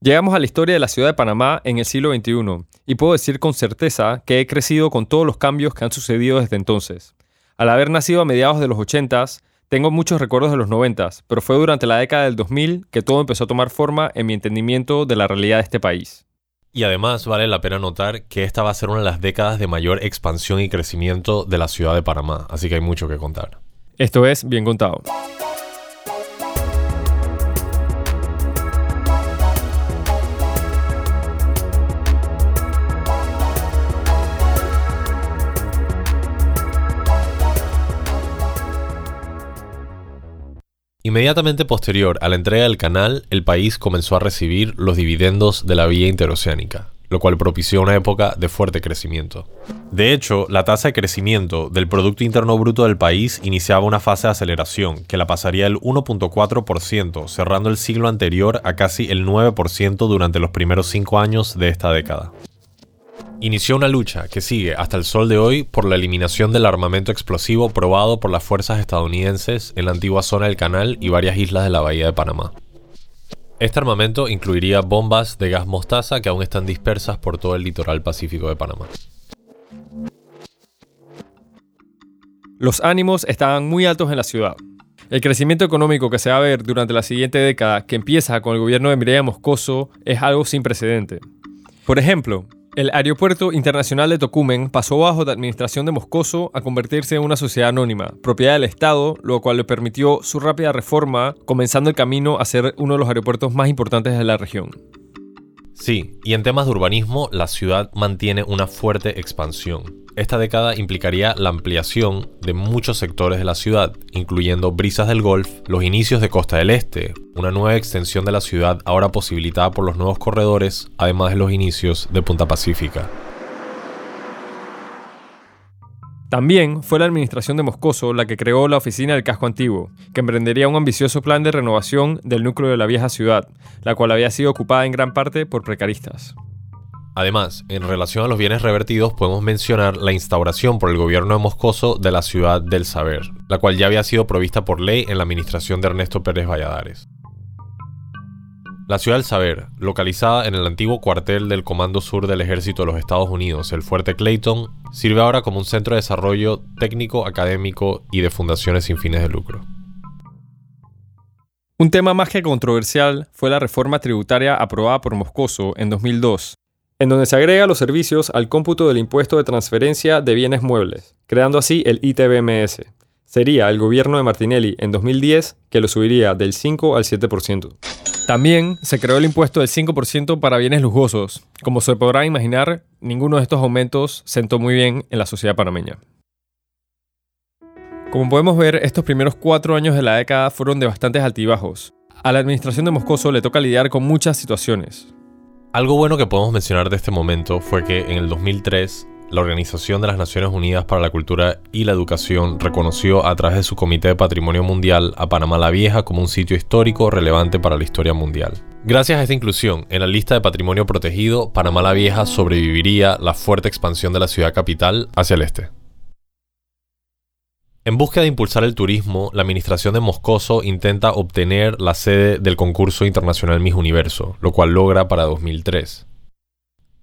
Llegamos a la historia de la ciudad de Panamá en el siglo XXI y puedo decir con certeza que he crecido con todos los cambios que han sucedido desde entonces. Al haber nacido a mediados de los 80s, tengo muchos recuerdos de los 90s, pero fue durante la década del 2000 que todo empezó a tomar forma en mi entendimiento de la realidad de este país. Y además vale la pena notar que esta va a ser una de las décadas de mayor expansión y crecimiento de la ciudad de Panamá, así que hay mucho que contar. Esto es Bien Contado. Inmediatamente posterior a la entrega del canal, el país comenzó a recibir los dividendos de la vía interoceánica, lo cual propició una época de fuerte crecimiento. De hecho, la tasa de crecimiento del Producto Interno Bruto del país iniciaba una fase de aceleración que la pasaría del 1.4%, cerrando el siglo anterior a casi el 9% durante los primeros cinco años de esta década inició una lucha que sigue hasta el sol de hoy por la eliminación del armamento explosivo probado por las fuerzas estadounidenses en la antigua zona del canal y varias islas de la bahía de Panamá. Este armamento incluiría bombas de gas mostaza que aún están dispersas por todo el litoral pacífico de Panamá. Los ánimos estaban muy altos en la ciudad. El crecimiento económico que se va a ver durante la siguiente década, que empieza con el gobierno de Mireya Moscoso, es algo sin precedente. Por ejemplo, el Aeropuerto Internacional de Tocumen pasó bajo la administración de Moscoso a convertirse en una sociedad anónima, propiedad del Estado, lo cual le permitió su rápida reforma, comenzando el camino a ser uno de los aeropuertos más importantes de la región. Sí, y en temas de urbanismo, la ciudad mantiene una fuerte expansión. Esta década implicaría la ampliación de muchos sectores de la ciudad, incluyendo Brisas del Golf, los inicios de Costa del Este, una nueva extensión de la ciudad ahora posibilitada por los nuevos corredores, además de los inicios de Punta Pacífica. También fue la administración de Moscoso la que creó la Oficina del Casco Antiguo, que emprendería un ambicioso plan de renovación del núcleo de la vieja ciudad, la cual había sido ocupada en gran parte por precaristas. Además, en relación a los bienes revertidos, podemos mencionar la instauración por el gobierno de Moscoso de la Ciudad del Saber, la cual ya había sido provista por ley en la administración de Ernesto Pérez Valladares. La Ciudad del Saber, localizada en el antiguo cuartel del Comando Sur del Ejército de los Estados Unidos, el Fuerte Clayton, sirve ahora como un centro de desarrollo técnico, académico y de fundaciones sin fines de lucro. Un tema más que controversial fue la reforma tributaria aprobada por Moscoso en 2002, en donde se agrega los servicios al cómputo del impuesto de transferencia de bienes muebles, creando así el ITBMS. Sería el gobierno de Martinelli en 2010 que lo subiría del 5 al 7%. También se creó el impuesto del 5% para bienes lujosos. Como se podrá imaginar, ninguno de estos aumentos sentó muy bien en la sociedad panameña. Como podemos ver, estos primeros cuatro años de la década fueron de bastantes altibajos. A la administración de Moscoso le toca lidiar con muchas situaciones, algo bueno que podemos mencionar de este momento fue que en el 2003 la Organización de las Naciones Unidas para la Cultura y la Educación reconoció a través de su Comité de Patrimonio Mundial a Panamá la Vieja como un sitio histórico relevante para la historia mundial. Gracias a esta inclusión en la lista de patrimonio protegido, Panamá la Vieja sobreviviría la fuerte expansión de la ciudad capital hacia el este. En búsqueda de impulsar el turismo, la administración de Moscoso intenta obtener la sede del concurso internacional Miss Universo, lo cual logra para 2003.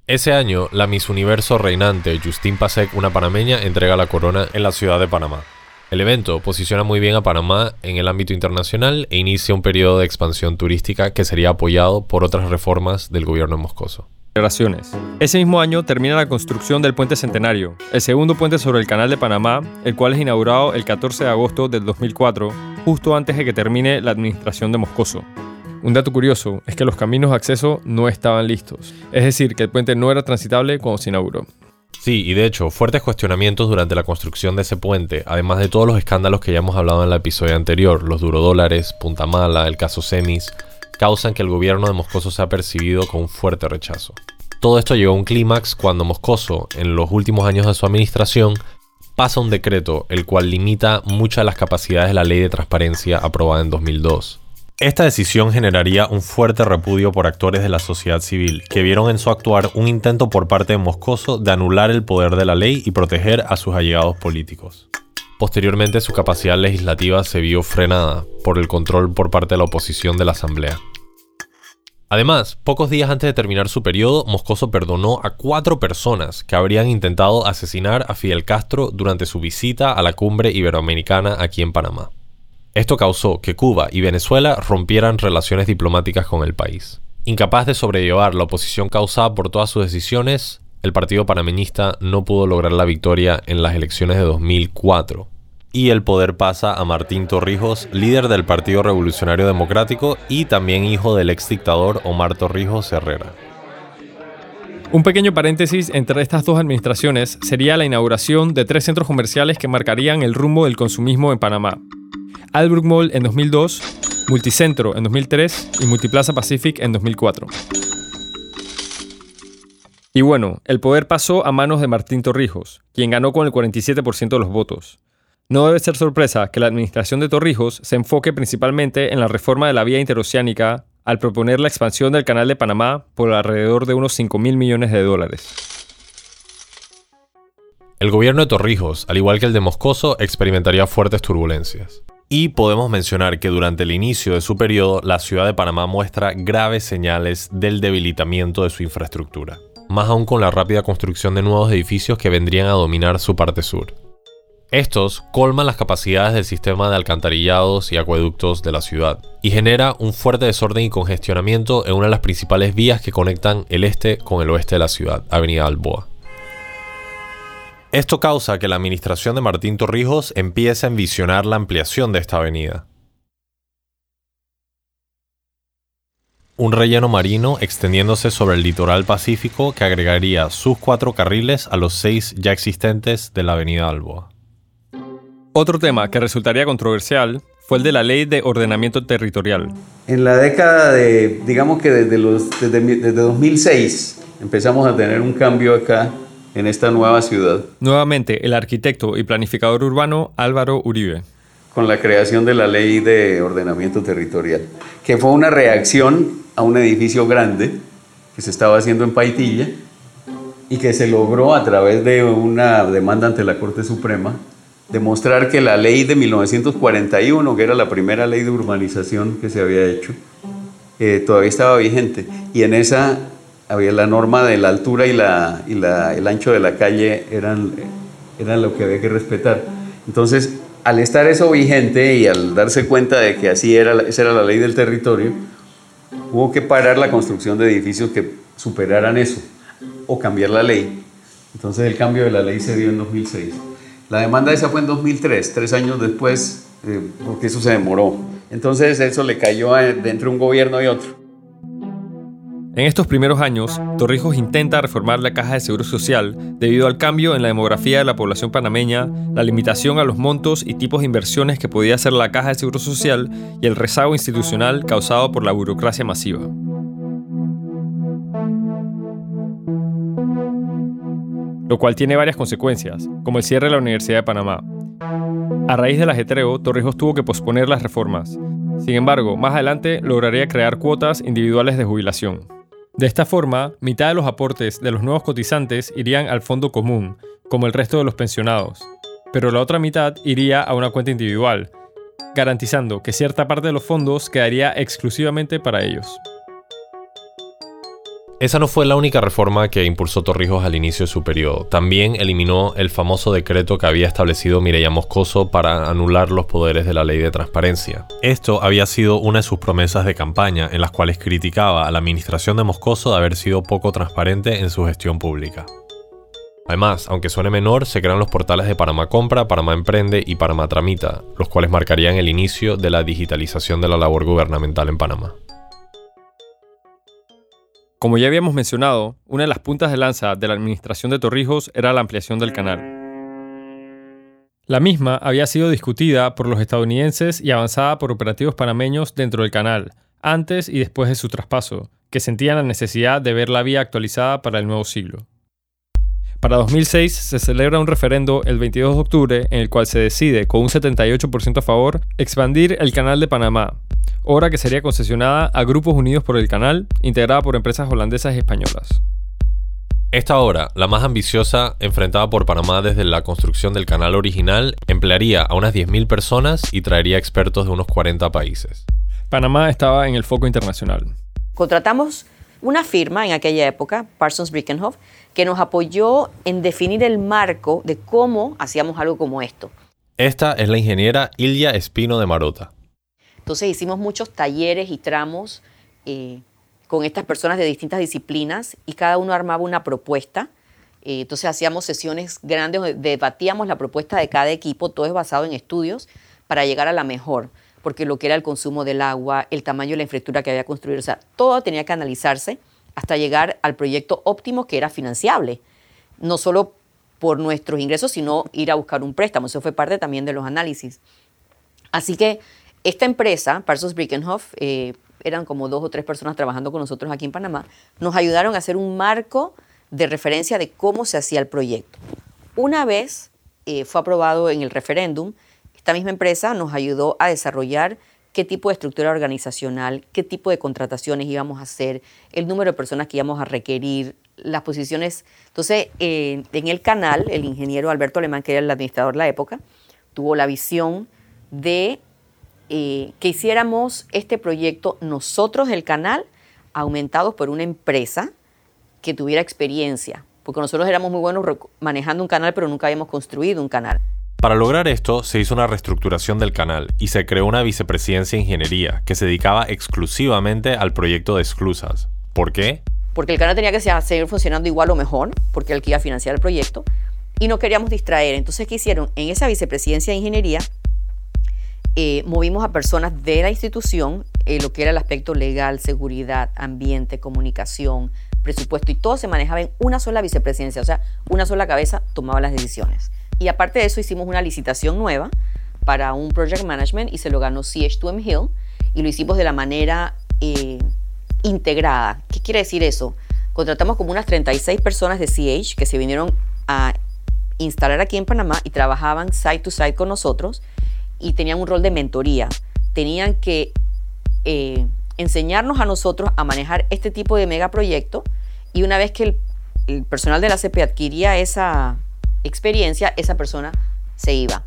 Ese año, la Miss Universo reinante Justine Pasek, una panameña, entrega la corona en la ciudad de Panamá. El evento posiciona muy bien a Panamá en el ámbito internacional e inicia un periodo de expansión turística que sería apoyado por otras reformas del gobierno de Ese mismo año termina la construcción del Puente Centenario, el segundo puente sobre el Canal de Panamá, el cual es inaugurado el 14 de agosto del 2004, justo antes de que termine la administración de Moscoso. Un dato curioso es que los caminos de acceso no estaban listos, es decir, que el puente no era transitable cuando se inauguró. Sí, y de hecho, fuertes cuestionamientos durante la construcción de ese puente, además de todos los escándalos que ya hemos hablado en el episodio anterior, los durodólares, Punta Mala, el caso Semis, causan que el gobierno de Moscoso sea percibido con un fuerte rechazo. Todo esto llegó a un clímax cuando Moscoso, en los últimos años de su administración, pasa un decreto el cual limita muchas de las capacidades de la ley de transparencia aprobada en 2002. Esta decisión generaría un fuerte repudio por actores de la sociedad civil, que vieron en su actuar un intento por parte de Moscoso de anular el poder de la ley y proteger a sus allegados políticos. Posteriormente su capacidad legislativa se vio frenada por el control por parte de la oposición de la Asamblea. Además, pocos días antes de terminar su periodo, Moscoso perdonó a cuatro personas que habrían intentado asesinar a Fidel Castro durante su visita a la cumbre iberoamericana aquí en Panamá. Esto causó que Cuba y Venezuela rompieran relaciones diplomáticas con el país. Incapaz de sobrellevar la oposición causada por todas sus decisiones, el partido panameñista no pudo lograr la victoria en las elecciones de 2004. Y el poder pasa a Martín Torrijos, líder del Partido Revolucionario Democrático y también hijo del ex dictador Omar Torrijos Herrera. Un pequeño paréntesis entre estas dos administraciones sería la inauguración de tres centros comerciales que marcarían el rumbo del consumismo en Panamá. Albrook Mall en 2002, Multicentro en 2003 y Multiplaza Pacific en 2004. Y bueno, el poder pasó a manos de Martín Torrijos, quien ganó con el 47% de los votos. No debe ser sorpresa que la administración de Torrijos se enfoque principalmente en la reforma de la vía interoceánica al proponer la expansión del canal de Panamá por alrededor de unos 5 mil millones de dólares. El gobierno de Torrijos, al igual que el de Moscoso, experimentaría fuertes turbulencias. Y podemos mencionar que durante el inicio de su periodo, la ciudad de Panamá muestra graves señales del debilitamiento de su infraestructura, más aún con la rápida construcción de nuevos edificios que vendrían a dominar su parte sur. Estos colman las capacidades del sistema de alcantarillados y acueductos de la ciudad y genera un fuerte desorden y congestionamiento en una de las principales vías que conectan el este con el oeste de la ciudad, Avenida Alboa. Esto causa que la administración de Martín Torrijos empiece a envisionar la ampliación de esta avenida. Un relleno marino extendiéndose sobre el litoral pacífico que agregaría sus cuatro carriles a los seis ya existentes de la avenida Alboa. Otro tema que resultaría controversial fue el de la ley de ordenamiento territorial. En la década de, digamos que desde, los, desde, desde 2006, empezamos a tener un cambio acá en esta nueva ciudad. Nuevamente, el arquitecto y planificador urbano Álvaro Uribe. Con la creación de la ley de ordenamiento territorial, que fue una reacción a un edificio grande que se estaba haciendo en Paitilla y que se logró a través de una demanda ante la Corte Suprema demostrar que la ley de 1941, que era la primera ley de urbanización que se había hecho, eh, todavía estaba vigente. Y en esa había la norma de la altura y, la, y la, el ancho de la calle eran, eran lo que había que respetar. Entonces, al estar eso vigente y al darse cuenta de que así era, esa era la ley del territorio, hubo que parar la construcción de edificios que superaran eso o cambiar la ley. Entonces el cambio de la ley se dio en 2006. La demanda esa fue en 2003, tres años después, eh, porque eso se demoró. Entonces eso le cayó dentro de un gobierno y otro. En estos primeros años, Torrijos intenta reformar la caja de seguro social debido al cambio en la demografía de la población panameña, la limitación a los montos y tipos de inversiones que podía hacer la caja de seguro social y el rezago institucional causado por la burocracia masiva. Lo cual tiene varias consecuencias, como el cierre de la Universidad de Panamá. A raíz del ajetreo, Torrijos tuvo que posponer las reformas. Sin embargo, más adelante lograría crear cuotas individuales de jubilación. De esta forma, mitad de los aportes de los nuevos cotizantes irían al fondo común, como el resto de los pensionados, pero la otra mitad iría a una cuenta individual, garantizando que cierta parte de los fondos quedaría exclusivamente para ellos. Esa no fue la única reforma que impulsó Torrijos al inicio de su periodo. También eliminó el famoso decreto que había establecido Mireya Moscoso para anular los poderes de la ley de transparencia. Esto había sido una de sus promesas de campaña, en las cuales criticaba a la administración de Moscoso de haber sido poco transparente en su gestión pública. Además, aunque suene menor, se crean los portales de Panamá Compra, Panamá Emprende y Panamá Tramita, los cuales marcarían el inicio de la digitalización de la labor gubernamental en Panamá. Como ya habíamos mencionado, una de las puntas de lanza de la administración de Torrijos era la ampliación del canal. La misma había sido discutida por los estadounidenses y avanzada por operativos panameños dentro del canal, antes y después de su traspaso, que sentían la necesidad de ver la vía actualizada para el nuevo siglo. Para 2006 se celebra un referendo el 22 de octubre en el cual se decide, con un 78% a favor, expandir el canal de Panamá, obra que sería concesionada a Grupos Unidos por el Canal, integrada por empresas holandesas y españolas. Esta obra, la más ambiciosa enfrentada por Panamá desde la construcción del canal original, emplearía a unas 10.000 personas y traería expertos de unos 40 países. Panamá estaba en el foco internacional. Contratamos una firma en aquella época, Parsons Brickenhoff, que nos apoyó en definir el marco de cómo hacíamos algo como esto. Esta es la ingeniera Ilya Espino de Marota. Entonces hicimos muchos talleres y tramos eh, con estas personas de distintas disciplinas y cada uno armaba una propuesta. Eh, entonces hacíamos sesiones grandes donde debatíamos la propuesta de cada equipo, todo es basado en estudios para llegar a la mejor porque lo que era el consumo del agua, el tamaño de la infraestructura que había construido, o sea, todo tenía que analizarse hasta llegar al proyecto óptimo que era financiable, no solo por nuestros ingresos, sino ir a buscar un préstamo. Eso fue parte también de los análisis. Así que esta empresa, Parsons Brickenhoff, eh, eran como dos o tres personas trabajando con nosotros aquí en Panamá, nos ayudaron a hacer un marco de referencia de cómo se hacía el proyecto. Una vez eh, fue aprobado en el referéndum, esta misma empresa nos ayudó a desarrollar qué tipo de estructura organizacional, qué tipo de contrataciones íbamos a hacer, el número de personas que íbamos a requerir, las posiciones. Entonces, en el canal, el ingeniero Alberto Alemán, que era el administrador de la época, tuvo la visión de eh, que hiciéramos este proyecto nosotros del canal, aumentados por una empresa que tuviera experiencia, porque nosotros éramos muy buenos manejando un canal, pero nunca habíamos construido un canal. Para lograr esto, se hizo una reestructuración del canal y se creó una vicepresidencia de ingeniería que se dedicaba exclusivamente al proyecto de esclusas. ¿Por qué? Porque el canal tenía que seguir funcionando igual o mejor, porque él que iba a financiar el proyecto, y no queríamos distraer. Entonces, ¿qué hicieron? En esa vicepresidencia de ingeniería, eh, movimos a personas de la institución, eh, lo que era el aspecto legal, seguridad, ambiente, comunicación, presupuesto, y todo se manejaba en una sola vicepresidencia, o sea, una sola cabeza tomaba las decisiones. Y aparte de eso hicimos una licitación nueva para un project management y se lo ganó CH2M Hill y lo hicimos de la manera eh, integrada. ¿Qué quiere decir eso? Contratamos como unas 36 personas de CH que se vinieron a instalar aquí en Panamá y trabajaban side to side con nosotros y tenían un rol de mentoría. Tenían que eh, enseñarnos a nosotros a manejar este tipo de megaproyecto y una vez que el, el personal de la CP adquiría esa experiencia, esa persona se iba.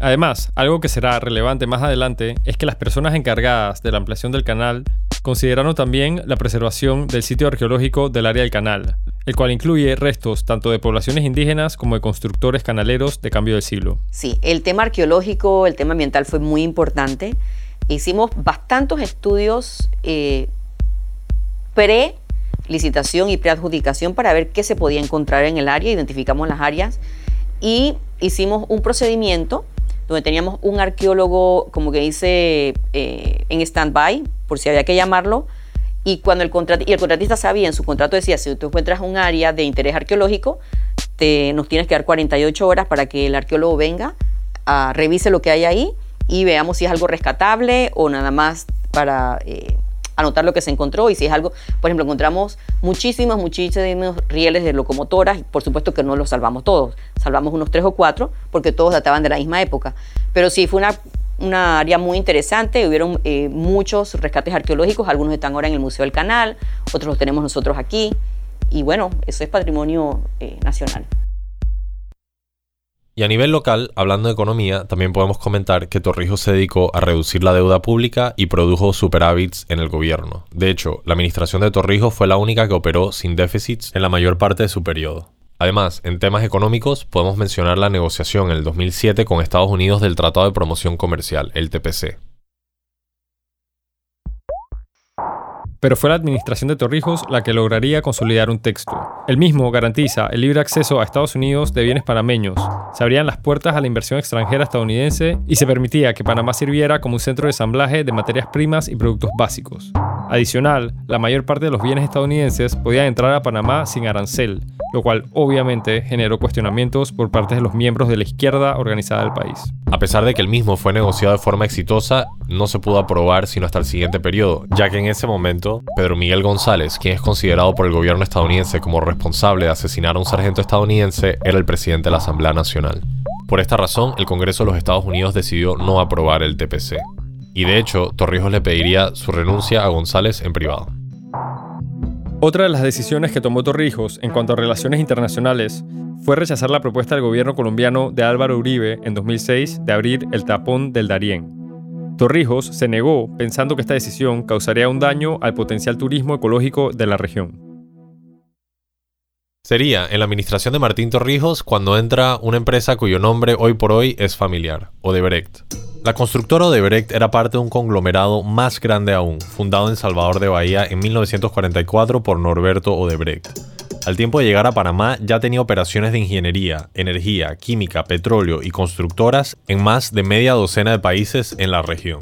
Además, algo que será relevante más adelante es que las personas encargadas de la ampliación del canal consideraron también la preservación del sitio arqueológico del área del canal, el cual incluye restos tanto de poblaciones indígenas como de constructores canaleros de cambio de siglo. Sí, el tema arqueológico, el tema ambiental fue muy importante. Hicimos bastantes estudios eh, pre licitación y preadjudicación para ver qué se podía encontrar en el área, identificamos las áreas y hicimos un procedimiento donde teníamos un arqueólogo, como que dice, eh, en stand-by, por si había que llamarlo, y cuando el, y el contratista sabía, en su contrato decía, si tú encuentras un área de interés arqueológico, te, nos tienes que dar 48 horas para que el arqueólogo venga, a, revise lo que hay ahí y veamos si es algo rescatable o nada más para... Eh, anotar lo que se encontró y si es algo, por ejemplo, encontramos muchísimos, muchísimos rieles de locomotoras y por supuesto que no los salvamos todos, salvamos unos tres o cuatro porque todos databan de la misma época, pero sí fue una, una área muy interesante, hubieron eh, muchos rescates arqueológicos, algunos están ahora en el Museo del Canal, otros los tenemos nosotros aquí y bueno, eso es patrimonio eh, nacional. Y a nivel local, hablando de economía, también podemos comentar que Torrijos se dedicó a reducir la deuda pública y produjo superávits en el gobierno. De hecho, la administración de Torrijos fue la única que operó sin déficits en la mayor parte de su periodo. Además, en temas económicos, podemos mencionar la negociación en el 2007 con Estados Unidos del Tratado de Promoción Comercial, el TPC. pero fue la administración de Torrijos la que lograría consolidar un texto. El mismo garantiza el libre acceso a Estados Unidos de bienes panameños, se abrían las puertas a la inversión extranjera estadounidense y se permitía que Panamá sirviera como un centro de ensamblaje de materias primas y productos básicos. Adicional, la mayor parte de los bienes estadounidenses podían entrar a Panamá sin arancel, lo cual obviamente generó cuestionamientos por parte de los miembros de la izquierda organizada del país. A pesar de que el mismo fue negociado de forma exitosa, no se pudo aprobar sino hasta el siguiente periodo, ya que en ese momento, Pedro Miguel González, quien es considerado por el gobierno estadounidense como responsable de asesinar a un sargento estadounidense, era el presidente de la Asamblea Nacional. Por esta razón, el Congreso de los Estados Unidos decidió no aprobar el TPC. Y de hecho, Torrijos le pediría su renuncia a González en privado. Otra de las decisiones que tomó Torrijos en cuanto a relaciones internacionales fue rechazar la propuesta del gobierno colombiano de Álvaro Uribe en 2006 de abrir el tapón del Darién. Torrijos se negó pensando que esta decisión causaría un daño al potencial turismo ecológico de la región. Sería en la administración de Martín Torrijos cuando entra una empresa cuyo nombre hoy por hoy es familiar, Odebrecht. La constructora Odebrecht era parte de un conglomerado más grande aún, fundado en Salvador de Bahía en 1944 por Norberto Odebrecht. Al tiempo de llegar a Panamá ya tenía operaciones de ingeniería, energía, química, petróleo y constructoras en más de media docena de países en la región.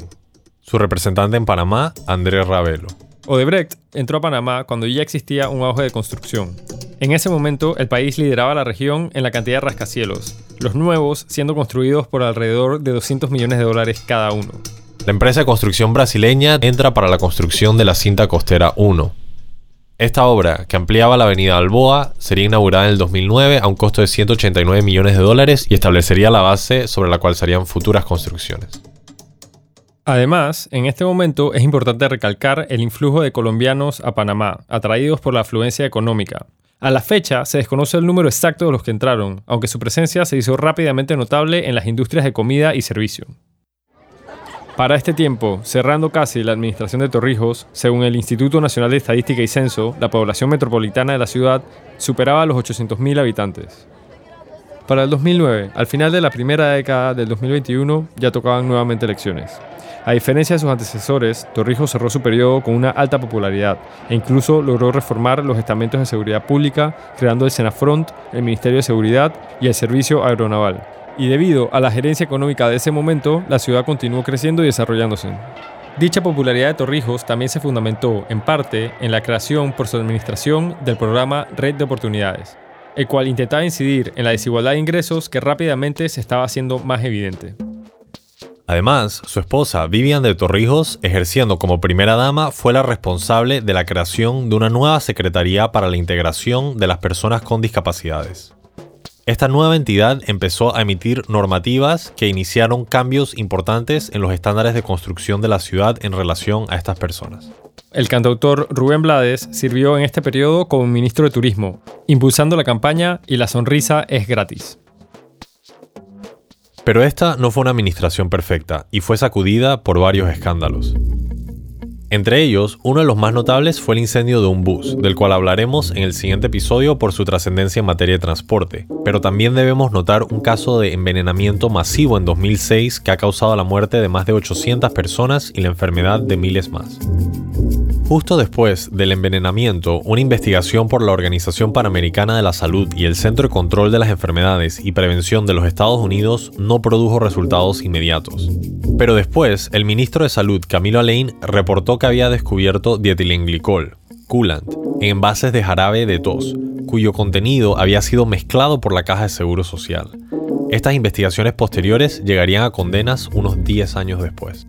Su representante en Panamá, Andrés Ravelo. Odebrecht entró a Panamá cuando ya existía un auge de construcción. En ese momento, el país lideraba la región en la cantidad de rascacielos, los nuevos siendo construidos por alrededor de 200 millones de dólares cada uno. La empresa de construcción brasileña entra para la construcción de la cinta costera 1, esta obra, que ampliaba la avenida Balboa, sería inaugurada en el 2009 a un costo de 189 millones de dólares y establecería la base sobre la cual serían futuras construcciones. Además, en este momento es importante recalcar el influjo de colombianos a Panamá, atraídos por la afluencia económica. A la fecha se desconoce el número exacto de los que entraron, aunque su presencia se hizo rápidamente notable en las industrias de comida y servicio. Para este tiempo, cerrando casi la administración de Torrijos, según el Instituto Nacional de Estadística y Censo, la población metropolitana de la ciudad superaba los 800.000 habitantes. Para el 2009, al final de la primera década del 2021, ya tocaban nuevamente elecciones. A diferencia de sus antecesores, Torrijos cerró su periodo con una alta popularidad e incluso logró reformar los estamentos de seguridad pública, creando el Senafront, el Ministerio de Seguridad y el Servicio Aeronaval, y debido a la gerencia económica de ese momento, la ciudad continuó creciendo y desarrollándose. Dicha popularidad de Torrijos también se fundamentó, en parte, en la creación por su administración del programa Red de Oportunidades, el cual intentaba incidir en la desigualdad de ingresos que rápidamente se estaba haciendo más evidente. Además, su esposa, Vivian de Torrijos, ejerciendo como primera dama, fue la responsable de la creación de una nueva Secretaría para la Integración de las Personas con Discapacidades. Esta nueva entidad empezó a emitir normativas que iniciaron cambios importantes en los estándares de construcción de la ciudad en relación a estas personas. El cantautor Rubén Blades sirvió en este periodo como ministro de Turismo, impulsando la campaña Y la sonrisa es gratis. Pero esta no fue una administración perfecta y fue sacudida por varios escándalos. Entre ellos, uno de los más notables fue el incendio de un bus, del cual hablaremos en el siguiente episodio por su trascendencia en materia de transporte, pero también debemos notar un caso de envenenamiento masivo en 2006 que ha causado la muerte de más de 800 personas y la enfermedad de miles más. Justo después del envenenamiento, una investigación por la Organización Panamericana de la Salud y el Centro de Control de las Enfermedades y Prevención de los Estados Unidos no produjo resultados inmediatos. Pero después, el ministro de Salud, Camilo Alain, reportó que había descubierto dietilenglicol, coolant, en envases de jarabe de tos, cuyo contenido había sido mezclado por la Caja de Seguro Social. Estas investigaciones posteriores llegarían a condenas unos 10 años después.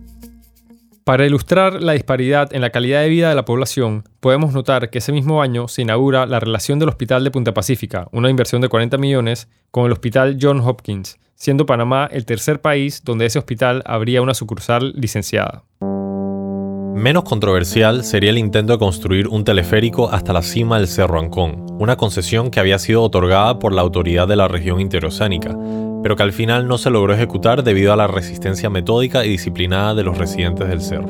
Para ilustrar la disparidad en la calidad de vida de la población, podemos notar que ese mismo año se inaugura la relación del Hospital de Punta Pacífica, una inversión de 40 millones, con el Hospital John Hopkins, siendo Panamá el tercer país donde ese hospital habría una sucursal licenciada. Menos controversial sería el intento de construir un teleférico hasta la cima del Cerro Ancón, una concesión que había sido otorgada por la autoridad de la región interoceánica, pero que al final no se logró ejecutar debido a la resistencia metódica y disciplinada de los residentes del cerro.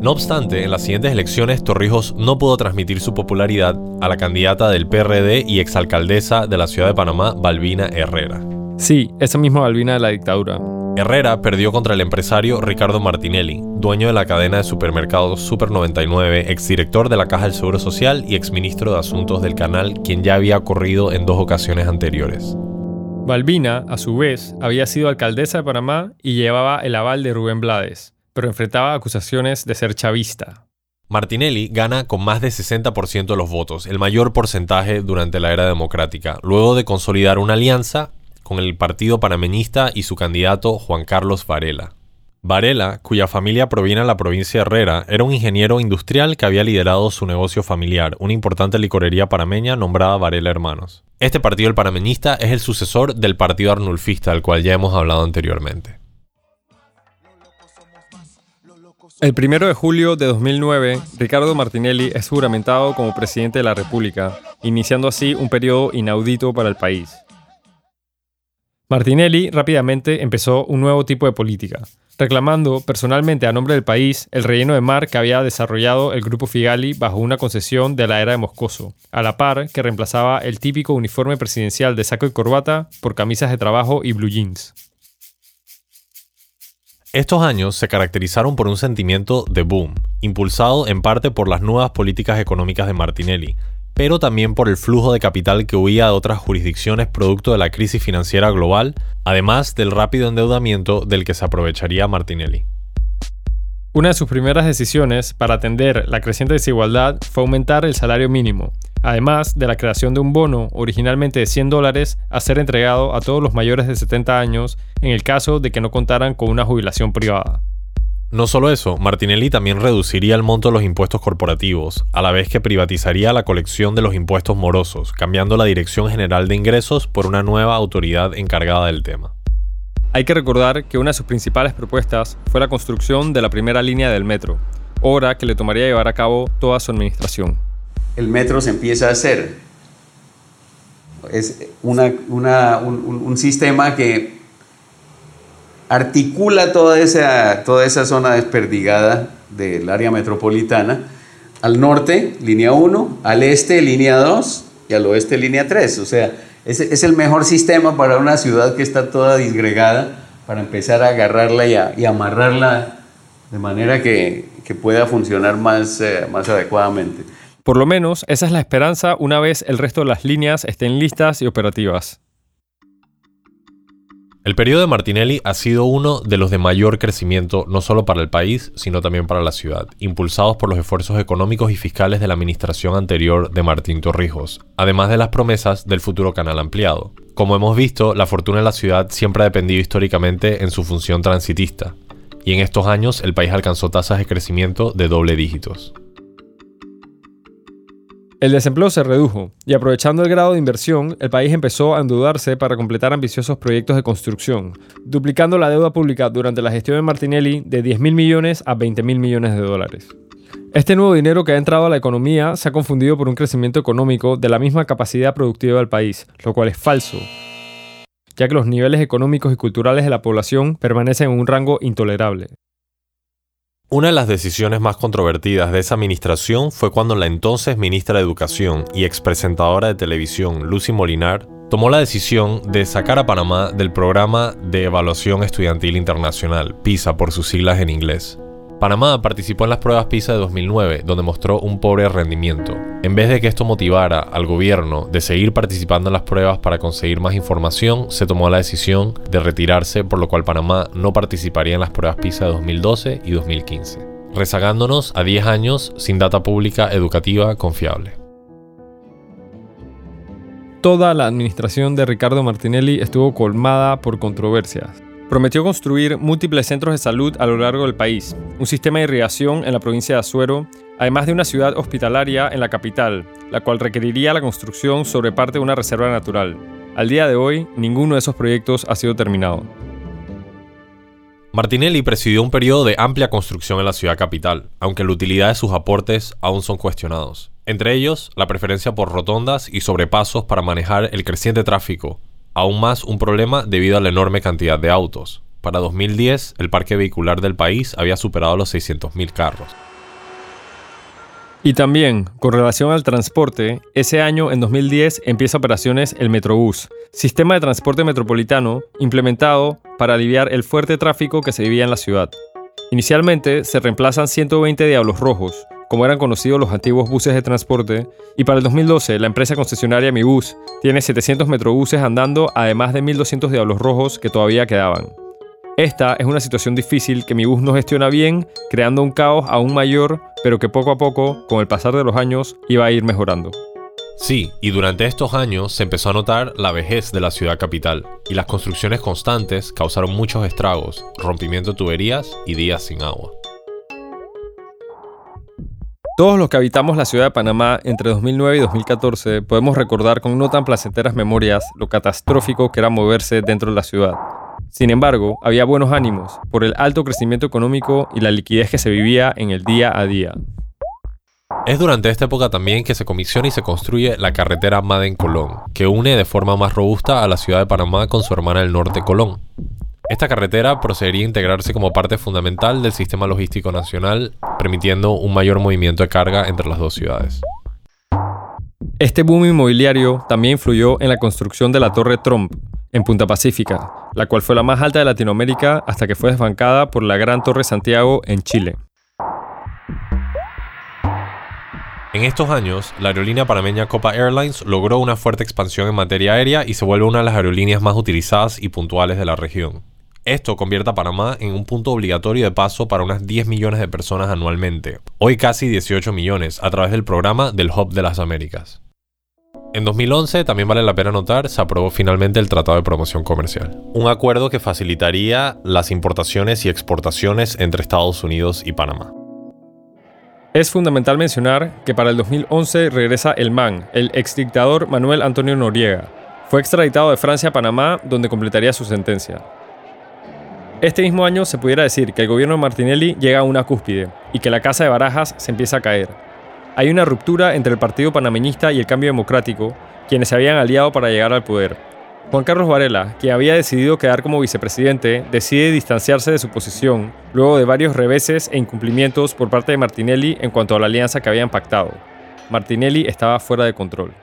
No obstante, en las siguientes elecciones Torrijos no pudo transmitir su popularidad a la candidata del PRD y exalcaldesa de la ciudad de Panamá, Balbina Herrera. Sí, esa misma Balbina de la dictadura. Herrera perdió contra el empresario Ricardo Martinelli, dueño de la cadena de supermercados Super 99, exdirector de la Caja del Seguro Social y exministro de Asuntos del canal, quien ya había ocurrido en dos ocasiones anteriores. Balbina, a su vez, había sido alcaldesa de Panamá y llevaba el aval de Rubén Blades, pero enfrentaba acusaciones de ser chavista. Martinelli gana con más de 60% de los votos, el mayor porcentaje durante la era democrática, luego de consolidar una alianza con el Partido Panameñista y su candidato Juan Carlos Varela. Varela, cuya familia proviene de la provincia de Herrera, era un ingeniero industrial que había liderado su negocio familiar, una importante licorería panameña nombrada Varela Hermanos. Este partido el panameñista es el sucesor del partido arnulfista, del cual ya hemos hablado anteriormente. El 1 de julio de 2009, Ricardo Martinelli es juramentado como presidente de la República, iniciando así un periodo inaudito para el país. Martinelli rápidamente empezó un nuevo tipo de política, reclamando personalmente a nombre del país el relleno de mar que había desarrollado el grupo Figali bajo una concesión de la era de Moscoso, a la par que reemplazaba el típico uniforme presidencial de saco y corbata por camisas de trabajo y blue jeans. Estos años se caracterizaron por un sentimiento de boom, impulsado en parte por las nuevas políticas económicas de Martinelli, pero también por el flujo de capital que huía de otras jurisdicciones producto de la crisis financiera global, además del rápido endeudamiento del que se aprovecharía Martinelli. Una de sus primeras decisiones para atender la creciente desigualdad fue aumentar el salario mínimo, además de la creación de un bono originalmente de 100 dólares a ser entregado a todos los mayores de 70 años en el caso de que no contaran con una jubilación privada. No solo eso, Martinelli también reduciría el monto de los impuestos corporativos, a la vez que privatizaría la colección de los impuestos morosos, cambiando la Dirección General de Ingresos por una nueva autoridad encargada del tema. Hay que recordar que una de sus principales propuestas fue la construcción de la primera línea del metro, obra que le tomaría llevar a cabo toda su administración. El metro se empieza a hacer. Es un sistema que articula toda esa, toda esa zona desperdigada del área metropolitana. Al norte, línea 1, al este, línea 2 y al oeste, línea 3. O sea, es, es el mejor sistema para una ciudad que está toda disgregada, para empezar a agarrarla y, amarrarla de manera que, pueda funcionar más, eh, más adecuadamente. Por lo menos, esa es la esperanza una vez el resto de las líneas estén listas y operativas. El periodo de Martinelli ha sido uno de los de mayor crecimiento no solo para el país, sino también para la ciudad, impulsados por los esfuerzos económicos y fiscales de la administración anterior de Martín Torrijos, además de las promesas del futuro canal ampliado. Como hemos visto, la fortuna de la ciudad siempre ha dependido históricamente en su función transitista, y en estos años el país alcanzó tasas de crecimiento de doble dígitos. El desempleo se redujo y aprovechando el grado de inversión, el país empezó a endeudarse para completar ambiciosos proyectos de construcción, duplicando la deuda pública durante la gestión de Martinelli de 10 mil millones a 20 mil millones de dólares. Este nuevo dinero que ha entrado a la economía se ha confundido por un crecimiento económico de la misma capacidad productiva del país, lo cual es falso, ya que los niveles económicos y culturales de la población permanecen en un rango intolerable. Una de las decisiones más controvertidas de esa administración fue cuando la entonces ministra de Educación y expresentadora de televisión Lucy Molinar tomó la decisión de sacar a Panamá del programa de evaluación estudiantil internacional, PISA por sus siglas en inglés. Panamá participó en las pruebas PISA de 2009, donde mostró un pobre rendimiento. En vez de que esto motivara al gobierno de seguir participando en las pruebas para conseguir más información, se tomó la decisión de retirarse, por lo cual Panamá no participaría en las pruebas PISA de 2012 y 2015, rezagándonos a 10 años sin data pública educativa confiable. Toda la administración de Ricardo Martinelli estuvo colmada por controversias. Prometió construir múltiples centros de salud a lo largo del país, un sistema de irrigación en la provincia de Azuero, además de una ciudad hospitalaria en la capital, la cual requeriría la construcción sobre parte de una reserva natural. Al día de hoy, ninguno de esos proyectos ha sido terminado. Martinelli presidió un periodo de amplia construcción en la ciudad capital, aunque la utilidad de sus aportes aún son cuestionados. Entre ellos, la preferencia por rotondas y sobrepasos para manejar el creciente tráfico, aún más un problema debido a la enorme cantidad de autos. Para 2010, el parque vehicular del país había superado los 600.000 carros. Y también, con relación al transporte, ese año, en 2010, empieza operaciones el Metrobús, sistema de transporte metropolitano implementado para aliviar el fuerte tráfico que se vivía en la ciudad. Inicialmente se reemplazan 120 Diablos Rojos, como eran conocidos los antiguos buses de transporte, y para el 2012 la empresa concesionaria Mi Bus tiene 700 metrobuses andando, además de 1.200 diablos rojos que todavía quedaban. Esta es una situación difícil que Mi Bus no gestiona bien, creando un caos aún mayor, pero que poco a poco, con el pasar de los años, iba a ir mejorando. Sí, y durante estos años se empezó a notar la vejez de la ciudad capital, y las construcciones constantes causaron muchos estragos, rompimiento de tuberías y días sin agua. Todos los que habitamos la ciudad de Panamá entre 2009 y 2014 podemos recordar con no tan placenteras memorias lo catastrófico que era moverse dentro de la ciudad. Sin embargo, había buenos ánimos por el alto crecimiento económico y la liquidez que se vivía en el día a día. Es durante esta época también que se comisiona y se construye la carretera Maden-Colón, que une de forma más robusta a la ciudad de Panamá con su hermana del norte Colón. Esta carretera procedería a integrarse como parte fundamental del sistema logístico nacional, permitiendo un mayor movimiento de carga entre las dos ciudades. Este boom inmobiliario también influyó en la construcción de la Torre Trump, en Punta Pacífica, la cual fue la más alta de Latinoamérica hasta que fue desbancada por la Gran Torre Santiago en Chile. En estos años, la aerolínea panameña Copa Airlines logró una fuerte expansión en materia aérea y se vuelve una de las aerolíneas más utilizadas y puntuales de la región. Esto convierte a Panamá en un punto obligatorio de paso para unas 10 millones de personas anualmente, hoy casi 18 millones, a través del programa del Hub de las Américas. En 2011, también vale la pena notar, se aprobó finalmente el Tratado de Promoción Comercial, un acuerdo que facilitaría las importaciones y exportaciones entre Estados Unidos y Panamá. Es fundamental mencionar que para el 2011 regresa el MAN, el exdictador Manuel Antonio Noriega. Fue extraditado de Francia a Panamá, donde completaría su sentencia. Este mismo año se pudiera decir que el gobierno de Martinelli llega a una cúspide y que la Casa de Barajas se empieza a caer. Hay una ruptura entre el Partido Panameñista y el Cambio Democrático, quienes se habían aliado para llegar al poder. Juan Carlos Varela, quien había decidido quedar como vicepresidente, decide distanciarse de su posición luego de varios reveses e incumplimientos por parte de Martinelli en cuanto a la alianza que habían pactado. Martinelli estaba fuera de control.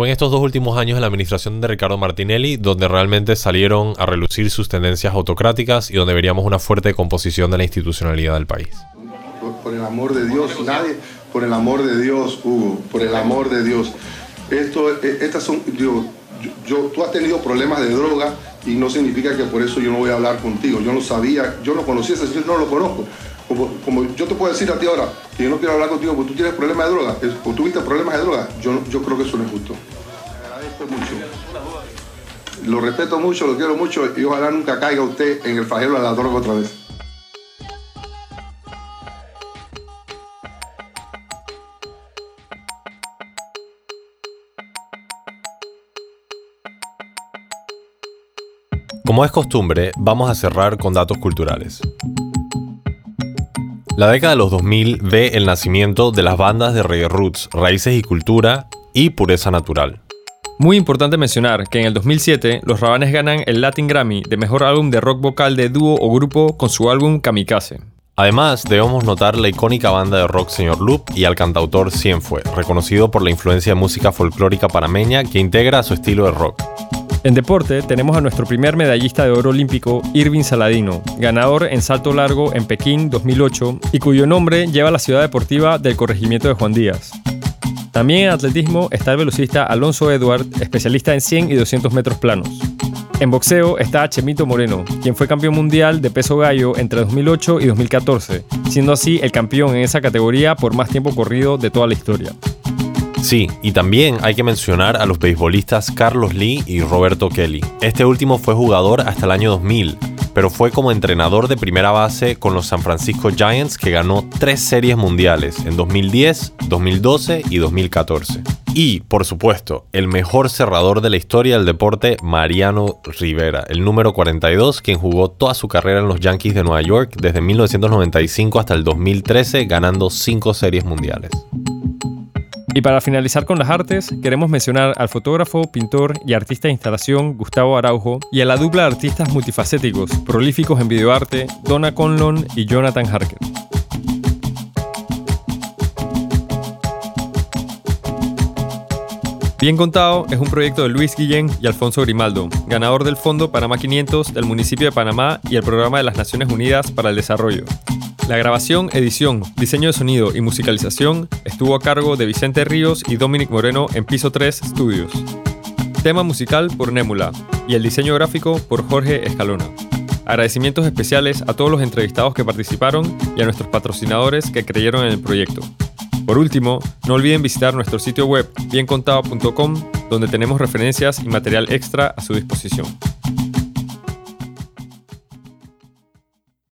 Fue en estos dos últimos años de la administración de Ricardo Martinelli donde realmente salieron a relucir sus tendencias autocráticas y donde veríamos una fuerte composición de la institucionalidad del país. Por, el amor de Dios, nadie, por el amor de Dios, Hugo, por el amor de Dios. Esto, eh, estas son, yo, yo, tú has tenido problemas de droga y no significa que por eso yo no voy a hablar contigo. Yo no sabía, yo no conocía ese señor, no lo conozco. Como, yo te puedo decir a ti ahora que yo no quiero hablar contigo porque tú tienes problemas de droga, o tuviste problemas de droga, yo, yo creo que eso no es justo. agradezco mucho. Lo respeto mucho, lo quiero mucho y ojalá nunca caiga usted en el fajero de la droga otra vez. Como es costumbre, vamos a cerrar con datos culturales. La década de los 2000 ve el nacimiento de las bandas de reggae roots, raíces y cultura y pureza natural. Muy importante mencionar que en el 2007 los Rabanes ganan el Latin Grammy de mejor álbum de rock vocal de dúo o grupo con su álbum Kamikaze. Además, debemos notar la icónica banda de rock Señor Loop y al cantautor Cienfue, reconocido por la influencia de música folclórica panameña que integra a su estilo de rock. En deporte tenemos a nuestro primer medallista de oro olímpico, Irving Saladino, ganador en salto largo en Pekín 2008 y cuyo nombre lleva la ciudad deportiva del corregimiento de Juan Díaz. También en atletismo está el velocista Alonso Edward, especialista en 100 y 200 metros planos. En boxeo está Chemito Moreno, quien fue campeón mundial de peso gallo entre 2008 y 2014, siendo así el campeón en esa categoría por más tiempo corrido de toda la historia. Sí, y también hay que mencionar a los beisbolistas Carlos Lee y Roberto Kelly. Este último fue jugador hasta el año 2000, pero fue como entrenador de primera base con los San Francisco Giants que ganó tres series mundiales en 2010, 2012 y 2014. Y, por supuesto, el mejor cerrador de la historia del deporte, Mariano Rivera, el número 42, quien jugó toda su carrera en los Yankees de Nueva York desde 1995 hasta el 2013, ganando cinco series mundiales. Y para finalizar con las artes, queremos mencionar al fotógrafo, pintor y artista de instalación Gustavo Araujo y a la dupla de artistas multifacéticos, prolíficos en videoarte, Donna Conlon y Jonathan Harker. Bien Contado es un proyecto de Luis Guillén y Alfonso Grimaldo, ganador del Fondo Panamá 500 del municipio de Panamá y el Programa de las Naciones Unidas para el Desarrollo. La grabación, edición, diseño de sonido y musicalización estuvo a cargo de Vicente Ríos y Dominic Moreno en Piso 3 Studios. Tema musical por Némula y el diseño gráfico por Jorge Escalona. Agradecimientos especiales a todos los entrevistados que participaron y a nuestros patrocinadores que creyeron en el proyecto. Por último, no olviden visitar nuestro sitio web biencontado.com donde tenemos referencias y material extra a su disposición.